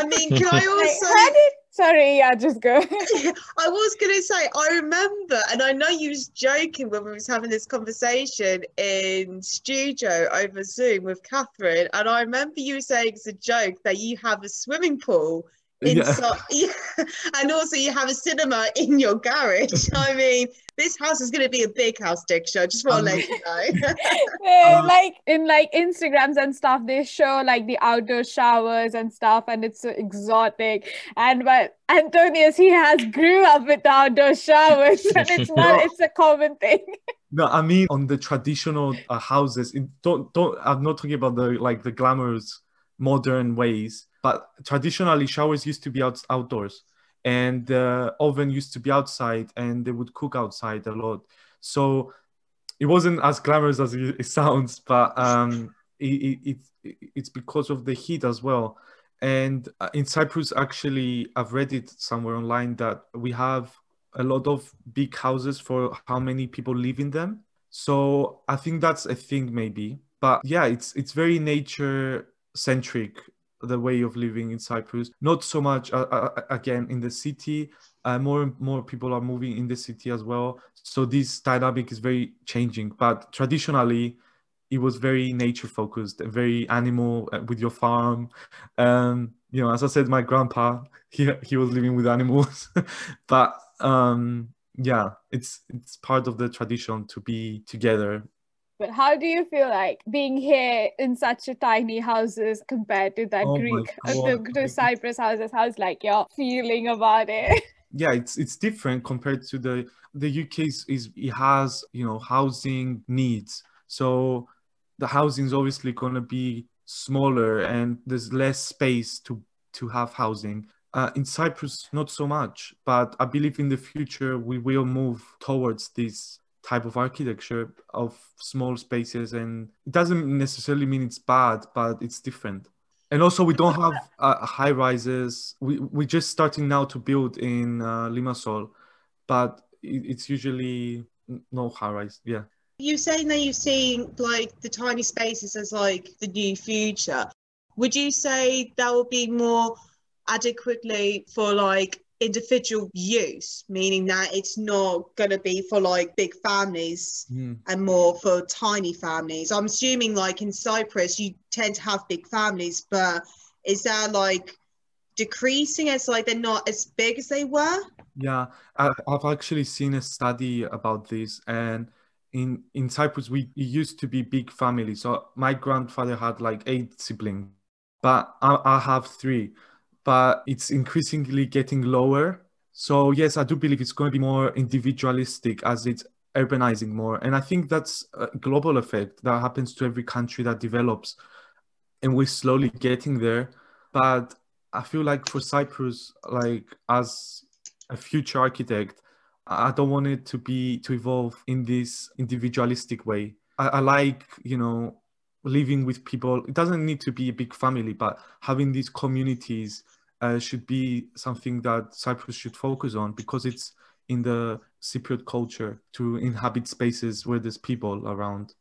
I mean, can I Like, also? how did? Sorry, yeah, just go. I was gonna say, I remember, and I know you was joking when we was having this conversation in studio over Zoom with Catherine, and I remember you saying it's a joke that you have a swimming pool yeah. inside, yeah. and also you have a cinema in your garage. I mean, this house is gonna be a big house, Diksha. show. just want to let you know. Eh, Um, like in like Instagrams and stuff, they show like the outdoor showers and stuff, and it's so exotic. And but Antonios, he has grew up with the outdoor showers, and it's not. It's a common thing. No, I mean on the traditional uh, houses. It, don't don't. I'm not talking about the like the glamorous modern ways, but traditionally showers used to be out, outdoors, and the oven used to be outside, and they would cook outside a lot. So it wasn't as glamorous as it, it sounds, but um, it, it, it it's because of the heat as well. And uh, in Cyprus, actually, I've read it somewhere online that we have a lot of big houses for how many people live in them. So I think that's a thing maybe. But yeah, it's it's very nature centric the way of living in Cyprus. Not so much uh, uh, again in the city. Uh, more and more people are moving in the city as well. So this dynamic is very changing. But traditionally, it was very nature focused, very animal uh, with your farm. Um, you know, as I said, my grandpa he he was living with animals, but um, yeah, it's it's part of the tradition to be together. But how do you feel like being here in such a tiny houses compared to that Oh Greek, uh, God. the, the Cyprus houses? How's like your feeling about it? yeah it's it's different compared to the the uk is, is it has you know housing needs so the housing is obviously going to be smaller and there's less space to to have housing uh, in cyprus not so much but i believe in the future we will move towards this type of architecture of small spaces and it doesn't necessarily mean it's bad but it's different. And also we don't have uh, high rises. We, we're just starting now to build in uh, limassol but it, it's usually no high rise yeah. You're saying that you're seeing like the tiny spaces as like the new future. Would you say that would be more adequately for like individual use, meaning that it's not going to be for like big families Mm. and more for tiny families. I'm assuming like in Cyprus, you tend to have big families, but is that like decreasing as like they're not as big as they were? Yeah, I've actually seen a study about this, and in in Cyprus, we it used to be big family. So my grandfather had like eight siblings, but I, I have three, but it's increasingly getting lower. So yes, I do believe it's going to be more individualistic as it's urbanizing more, and I think that's a global effect that happens to every country that develops, and we're slowly getting there. But I feel like for Cyprus, like as a future architect, I don't want it to be to evolve in this individualistic way. I, I like, you know, living with people. It doesn't need to be a big family, but having these communities uh, should be something that Cyprus should focus on because it's in the Cypriot culture to inhabit spaces where there's people around.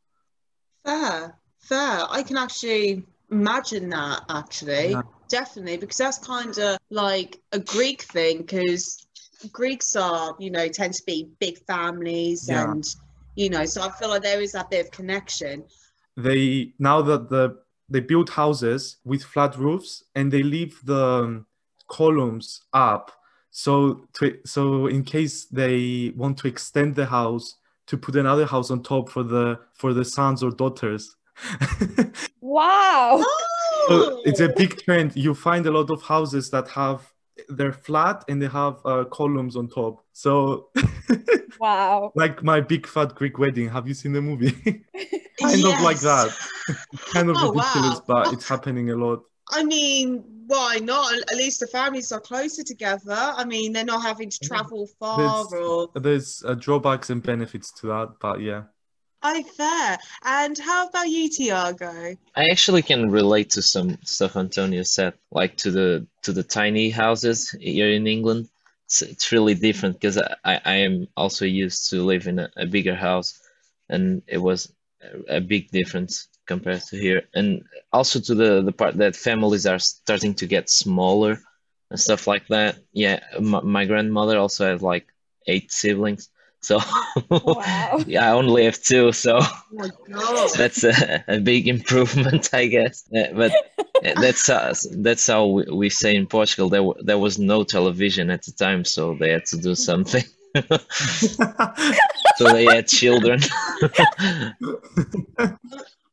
Fair, fair. I can actually imagine that actually. Yeah. Definitely, because that's kind of like a Greek thing, because Greeks are, you know, tend to be big families Yeah. and, you know, so I feel like there is that bit of connection. They now that the they build houses with flat roofs and they leave the um, columns up so to, so in case they want to extend the house to put another house on top for the for the sons or daughters Wow. So it's a Oh! big trend you find a lot of houses that have they're flat and they have uh, columns on top so Wow. like my big fat greek wedding have you seen the movie kind of like that kind of Oh, ridiculous wow. but it's happening a lot I mean, why not? At least the families are closer together. I mean, they're not having to travel far There's- or. there's uh, drawbacks and benefits to that but yeah I fair. And how about you, Tiago? I actually can relate to some stuff Antonio said, like to the to the tiny houses here in England. It's, it's really different because I, I I am also used to live in a, a bigger house, and it was a, a big difference compared to here. And also to the the part that families are starting to get smaller and stuff like that. Yeah, my, my grandmother also has like eight siblings, so Wow. yeah, I only have two, so. Oh. That's a, a big improvement, I guess. Uh, but that's uh, that's how we, we say in Portugal. There there was no television at the time, so they had to do something. so they had children.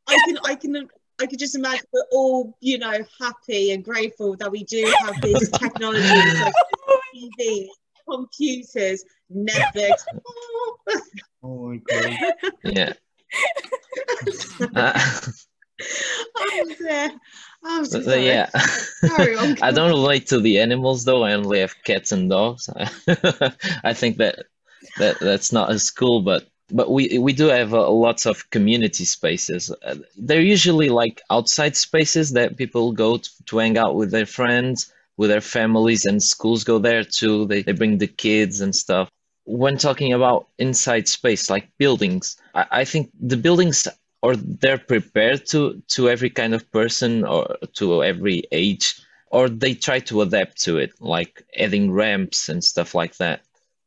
I can, I can, I can just imagine we're all, you know, happy and grateful that we do have this technology, like TV, computers, Netflix. oh my god yeah. Uh, oh dear. I'm so so sorry. yeah. Carry. I don't relate to the animals though. I only have cats and dogs. I think that that that's not as cool, but but we we do have uh, lots of community spaces. Uh, they're usually like outside spaces that people go to, to hang out with their friends, with their families, and schools go there too. They they bring the kids and stuff. When talking about inside space, like buildings, I, I think the buildings or they're prepared to to every kind of person or to every age or they try to adapt to it like adding ramps and stuff like that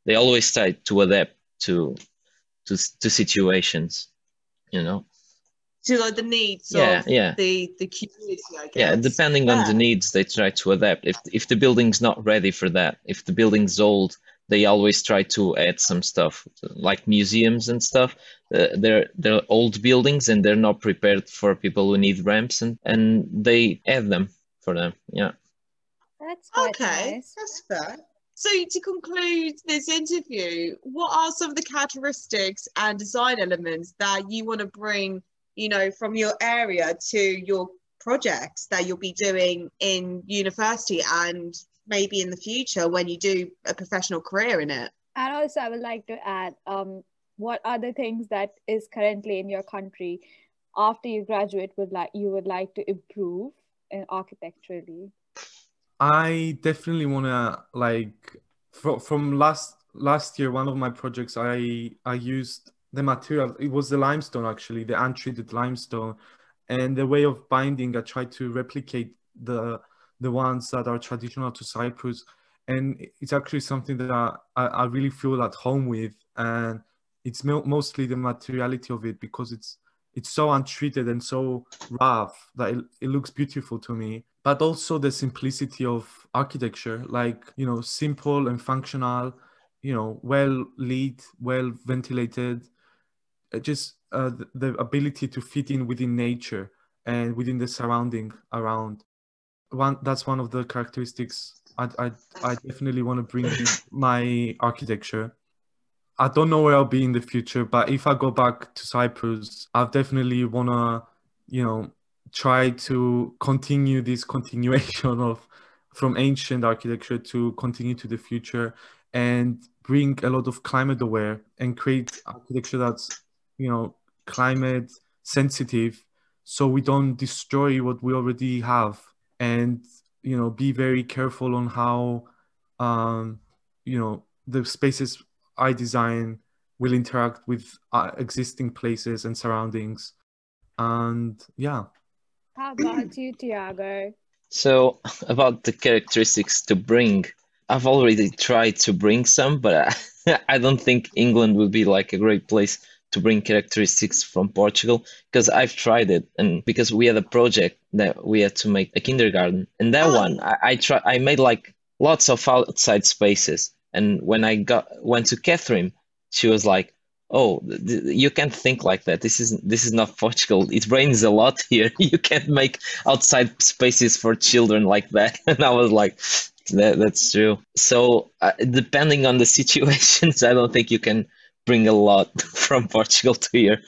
they always try to adapt to to to situations you know to like the needs Yeah, of yeah. the the community, I guess. yeah depending on the needs they try to adapt if if the building's not ready for that if the building's old they always try to add some stuff like museums and stuff uh, they're they're old buildings and they're not prepared for people who need ramps and and they add them for them yeah That's Okay, nice. that's fair. So to conclude this interview, what are some of the characteristics and design elements that you want to bring, you know, from your area to your projects that you'll be doing in university and maybe in the future when you do a professional career in it? And also, I would like to add, um, what are the things that is currently in your country after you graduate would like you would like to improve in architecturally? I definitely wanna like from from last last year one of my projects I I used the material it was the limestone actually the untreated limestone. And the way of binding I tried to replicate the the ones that are traditional to Cyprus. And it's actually something that I, I really feel at home with, and it's mo- mostly the materiality of it because it's it's so untreated and so rough that it, it looks beautiful to me. But also the simplicity of architecture like you know simple and functional you know well lit well ventilated just uh, the, the ability to fit in within nature and within the surrounding around. One that's one of the characteristics i i, I definitely want to bring my architecture I don't know where I'll be in the future, but if I go back to Cyprus, I definitely wanna, you know, try to continue this continuation of from ancient architecture to continue to the future and bring a lot of climate aware and create architecture that's, you know, climate sensitive so we don't destroy what we already have and you know be very careful on how um you know the spaces I design will interact with uh, existing places and surroundings. And yeah. How about you, Tiago? So, about the characteristics to bring, I've already tried to bring some, but I, I don't think England would be like a great place to bring characteristics from Portugal because I've tried it and because we had a project that we had to make a kindergarten and that oh. one I, I try I made like lots of outside spaces and when I got went to Catherine, she was like, "Oh, th- you can't think like that. This is this is not Portugal. It rains a lot here. You can't make outside spaces for children like that." And I was like, that, "That's true." So uh, depending on the situations, I don't think you can bring a lot from Portugal to here.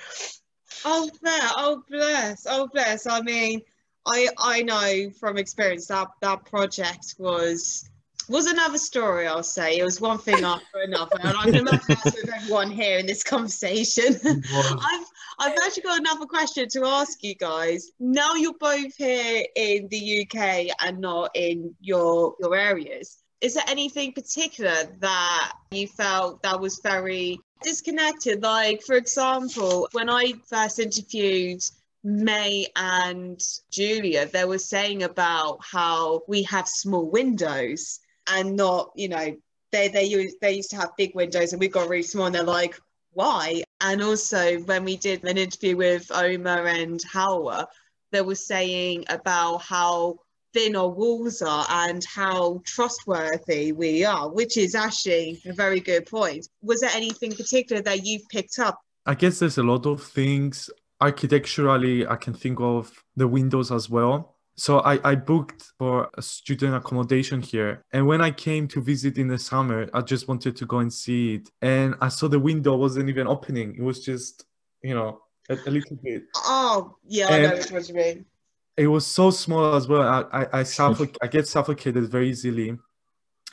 Oh, bless! Oh, bless. Oh, bless. I mean, I I know from experience that that project was was another story, I'll say. It was one thing after another. And I'm going to mess with everyone here in this conversation. I've, I've actually got another question to ask you guys. Now you're both here in the UK and not in your, your areas. Is there anything particular that you felt that was very disconnected? Like, for example, when I first interviewed May and Julia, they were saying about how we have small windows and not, you know, they they used they used to have big windows and we got really small and they're like, why? And also when we did an interview with Omar and Hawa, they were saying about how thin our walls are and how trustworthy we are, which is actually a very good point. Was there anything particular that you've picked up? I guess there's a lot of things architecturally I can think of the windows as well so I, I booked for a student accommodation here. And when i came to visit in the summer i just wanted to go and see it. And i saw the window wasn't even opening. It was just you know a, a little bit. Oh yeah and i know what you mean. it was so small as well. I i, I, suffoc- I get suffocated very easily.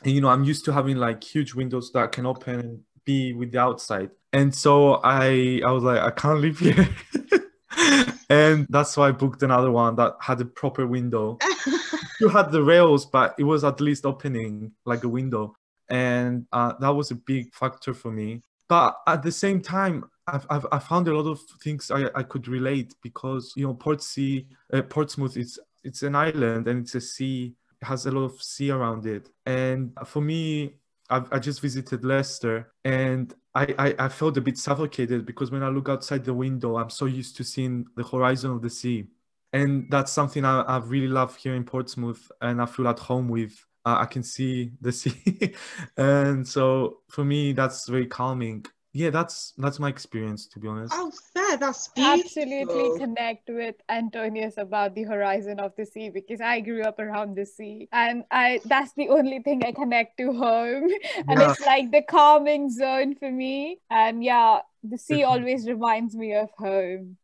And you know i'm used to having like huge windows that can open and be with the outside. And so i i was like i can't live here and that's why I booked another one that had a proper window. you had the rails, but it was at least opening like a window, and uh, that was a big factor for me. But at the same time, I've, I've I found a lot of things I, I could relate because you know Portsea, uh, Portsmouth is it's an island and it's a sea it has a lot of sea around it, and for me, I've, I just visited Leicester and I, I, I felt a bit suffocated because when I look outside the window, I'm so used to seeing the horizon of the sea. And that's something I, I really love here in Portsmouth and I feel at home with. Uh, I can see the sea. and so for me, that's very calming yeah that's that's my experience to be honest oh fair that's beautiful. absolutely connect with antonios about the horizon of the sea because i grew up around the sea and i that's the only thing i connect to home and yeah. it's like the calming zone for me and yeah the sea always reminds me of home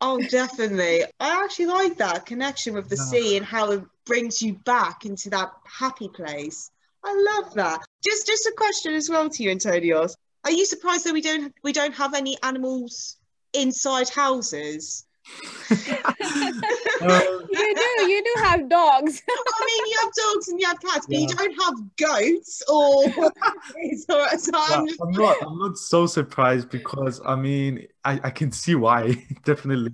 oh definitely i actually like that connection with the yeah. sea and how it brings you back into that happy place I love that. Just just a question as well to you, Antonios. Are you surprised that we don't we don't have any animals inside houses? um, you do, you do have dogs. I mean, you have dogs and you have cats, but yeah. you don't have goats or. so, so I'm, I'm, not. I'm not so surprised because I mean, I, I can see why definitely.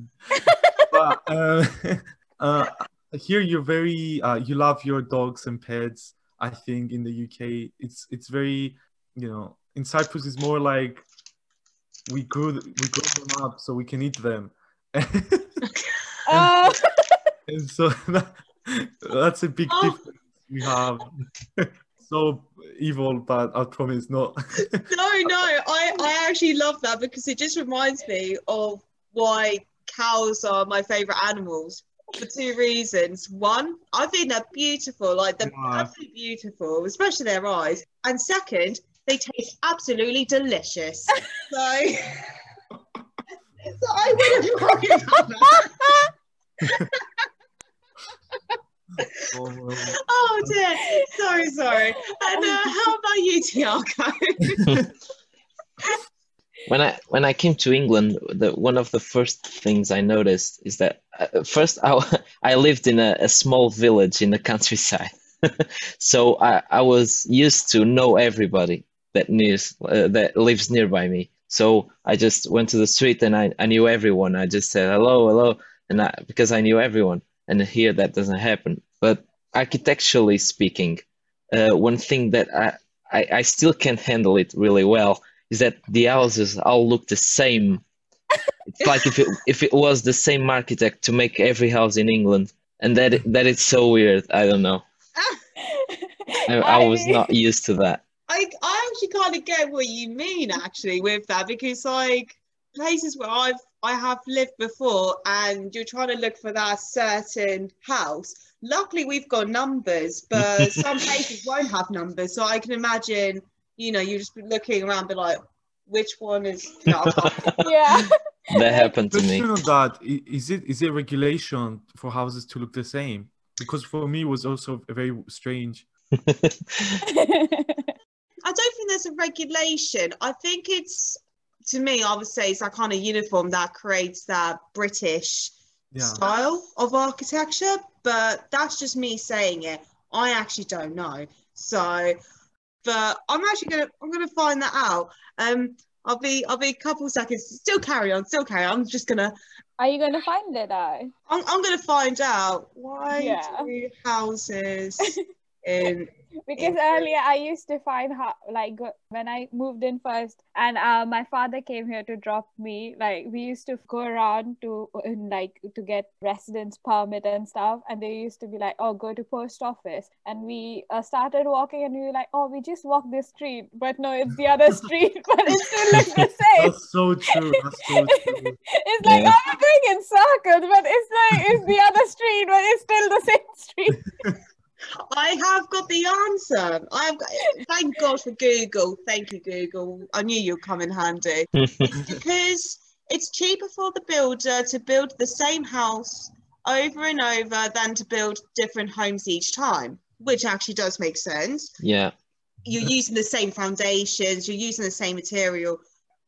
but uh, uh, here you're very uh, you love your dogs and pets I think in the UK it's it's very you know in Cyprus it's more like we grew we grew them up so we can eat them. Oh. and so that, that's a big Oh. difference we have. so evil, but I promise not. No, no, I, I actually love that because it just reminds me of why cows are my favorite animals for two reasons. One, I think they're beautiful, like they're Yeah. absolutely beautiful, especially their eyes. And second, they taste absolutely delicious. So, so I wouldn't worry about that. Oh. Dear, sorry, sorry. And uh, how about you, Tiago? When I when I came to England, the one of the first things I noticed is that uh, first I I lived in a, a small village in the countryside, so I I was used to know everybody that nears uh, that lives nearby me. So I just went to the street and I, I knew everyone. I just said hello, hello, and I, because I knew everyone. And here that doesn't happen. But architecturally speaking, uh, one thing that I, I I still can't handle it really well is that the houses all look the same. It's like if it if it was the same architect to make every house in England, and that that it's so weird. I don't know. I, I was not used to that. I, I actually kind of get what you mean actually with that because like places where I've I have lived before and you're trying to look for that certain house. Luckily we've got numbers, but some places won't have numbers. So I can imagine, you know, you just be looking around be like, which one is no, can't- yeah. That happened to me. Question on that: i- is it is it regulation for houses to look the same? Because for me, it was also very strange. I don't think there's a regulation. I think it's to me, I would say it's that kind of uniform that creates that British Yeah. style of architecture, but that's just me saying it. I actually don't know. So, but I'm actually gonna I'm gonna find that out. Um, I'll be I'll be a couple seconds. Still carry on. Still carry on. I'm just gonna Are you going to find it out? I'm, I'm gonna find out why Yeah. do houses in Because Yeah. earlier I used to find how like when I moved in first, and uh, my father came here to drop me. Like we used to go around to in, like to get residence permit and stuff, and they used to be like, "Oh, go to post office," and we uh, started walking, and we were like, "Oh, we just walk this street," but no, it's the other street, but it still looks the same. That's so true. That's so true. It's like Yeah. oh, we're going in circles, but it's like it's the other street, but it's still the same street. I have got the answer. I have got, thank God for Google. Thank you, Google. I knew you'd come in handy it's because it's cheaper for the builder to build the same house over and over than to build different homes each time, which actually does make sense. Yeah. You're using the same foundations, you're using the same material.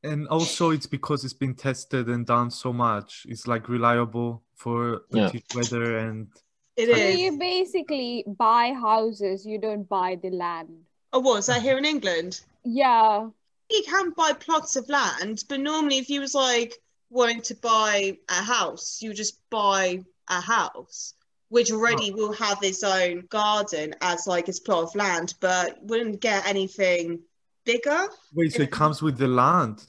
And also, it's because it's been tested and done so much. It's like reliable for Yeah. Weather and It So is. you basically buy houses, you don't buy the land. Oh, what is that here in England? Yeah. you can buy plots of land, but normally if you was like wanting to buy a house, you just buy a house, which already oh. will have its own garden as like its plot of land, but wouldn't get anything bigger. wait, so it comes with the land.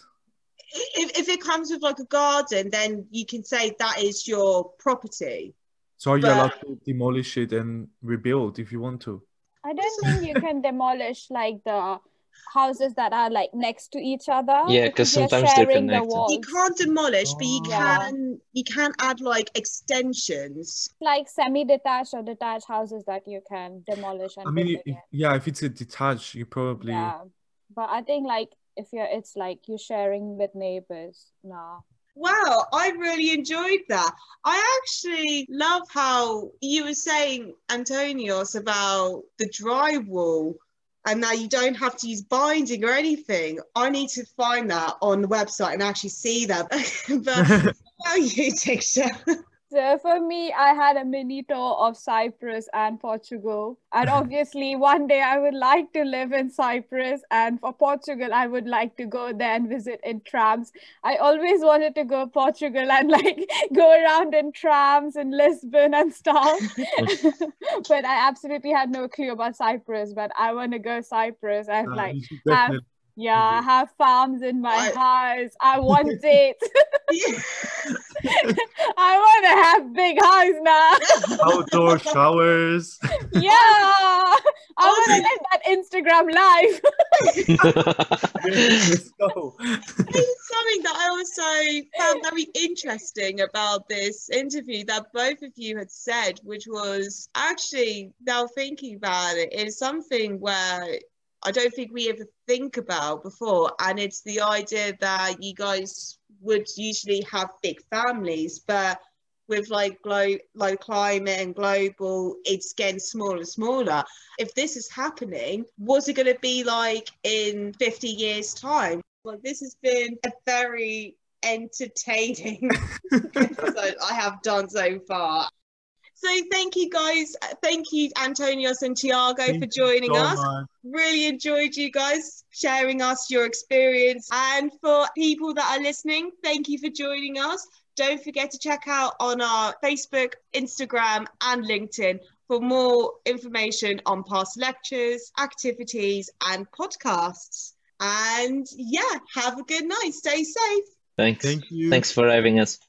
If, if it comes with like a garden, then you can say that is your property. So are you But- allowed to demolish it and rebuild if you want to? I don't think you can demolish like the houses that are like next to each other. Yeah, 'cause you're sometimes they're sharing the walls. You can't demolish, but you Oh. can you can add like extensions. Like semi-detached or detached houses that you can demolish and I mean, if, yeah, if it's a detached, you probably. Yeah. But I think like if you're it's like you're sharing with neighbors. No. Wow, I really enjoyed that. I actually love how you were saying, Antonios, about the drywall and that you don't have to use binding or anything. I need to find that on the website and actually see that. but how about you, Diksha? So for me, I had a mini tour of Cyprus and Portugal. And obviously, one day I would like to live in Cyprus. And for Portugal, I would like to go there and visit in trams. I always wanted to go Portugal and like go around in trams in Lisbon and stuff. but I absolutely had no clue about Cyprus. But I want to go Cyprus and Uh, like have definitely- yeah, I mm-hmm. have farms in my I- house. I want it. I want to have big house now. outdoor showers. yeah, I want to live that Instagram live. Let's go. something that I also found very interesting about this interview that both of you had said, which was actually now thinking about it, is something where I don't think we ever think about before, and it's the idea that you guys would usually have big families, but with like glo- low climate and global, it's getting smaller and smaller. If this is happening, what's it going to be like in 50 years' time? Well, this has been a very entertaining episode I have done so far. So thank you guys. Uh, thank you, Antonios and Tiago, Thank for joining so us. much. Really enjoyed you guys sharing us your experience. And for people that are listening, thank you for joining us. Don't forget to check out on our Facebook, Instagram, and LinkedIn for more information on past lectures, activities, and podcasts. And yeah, have a good night. Stay safe. Thanks. Thank you. Thanks for having us.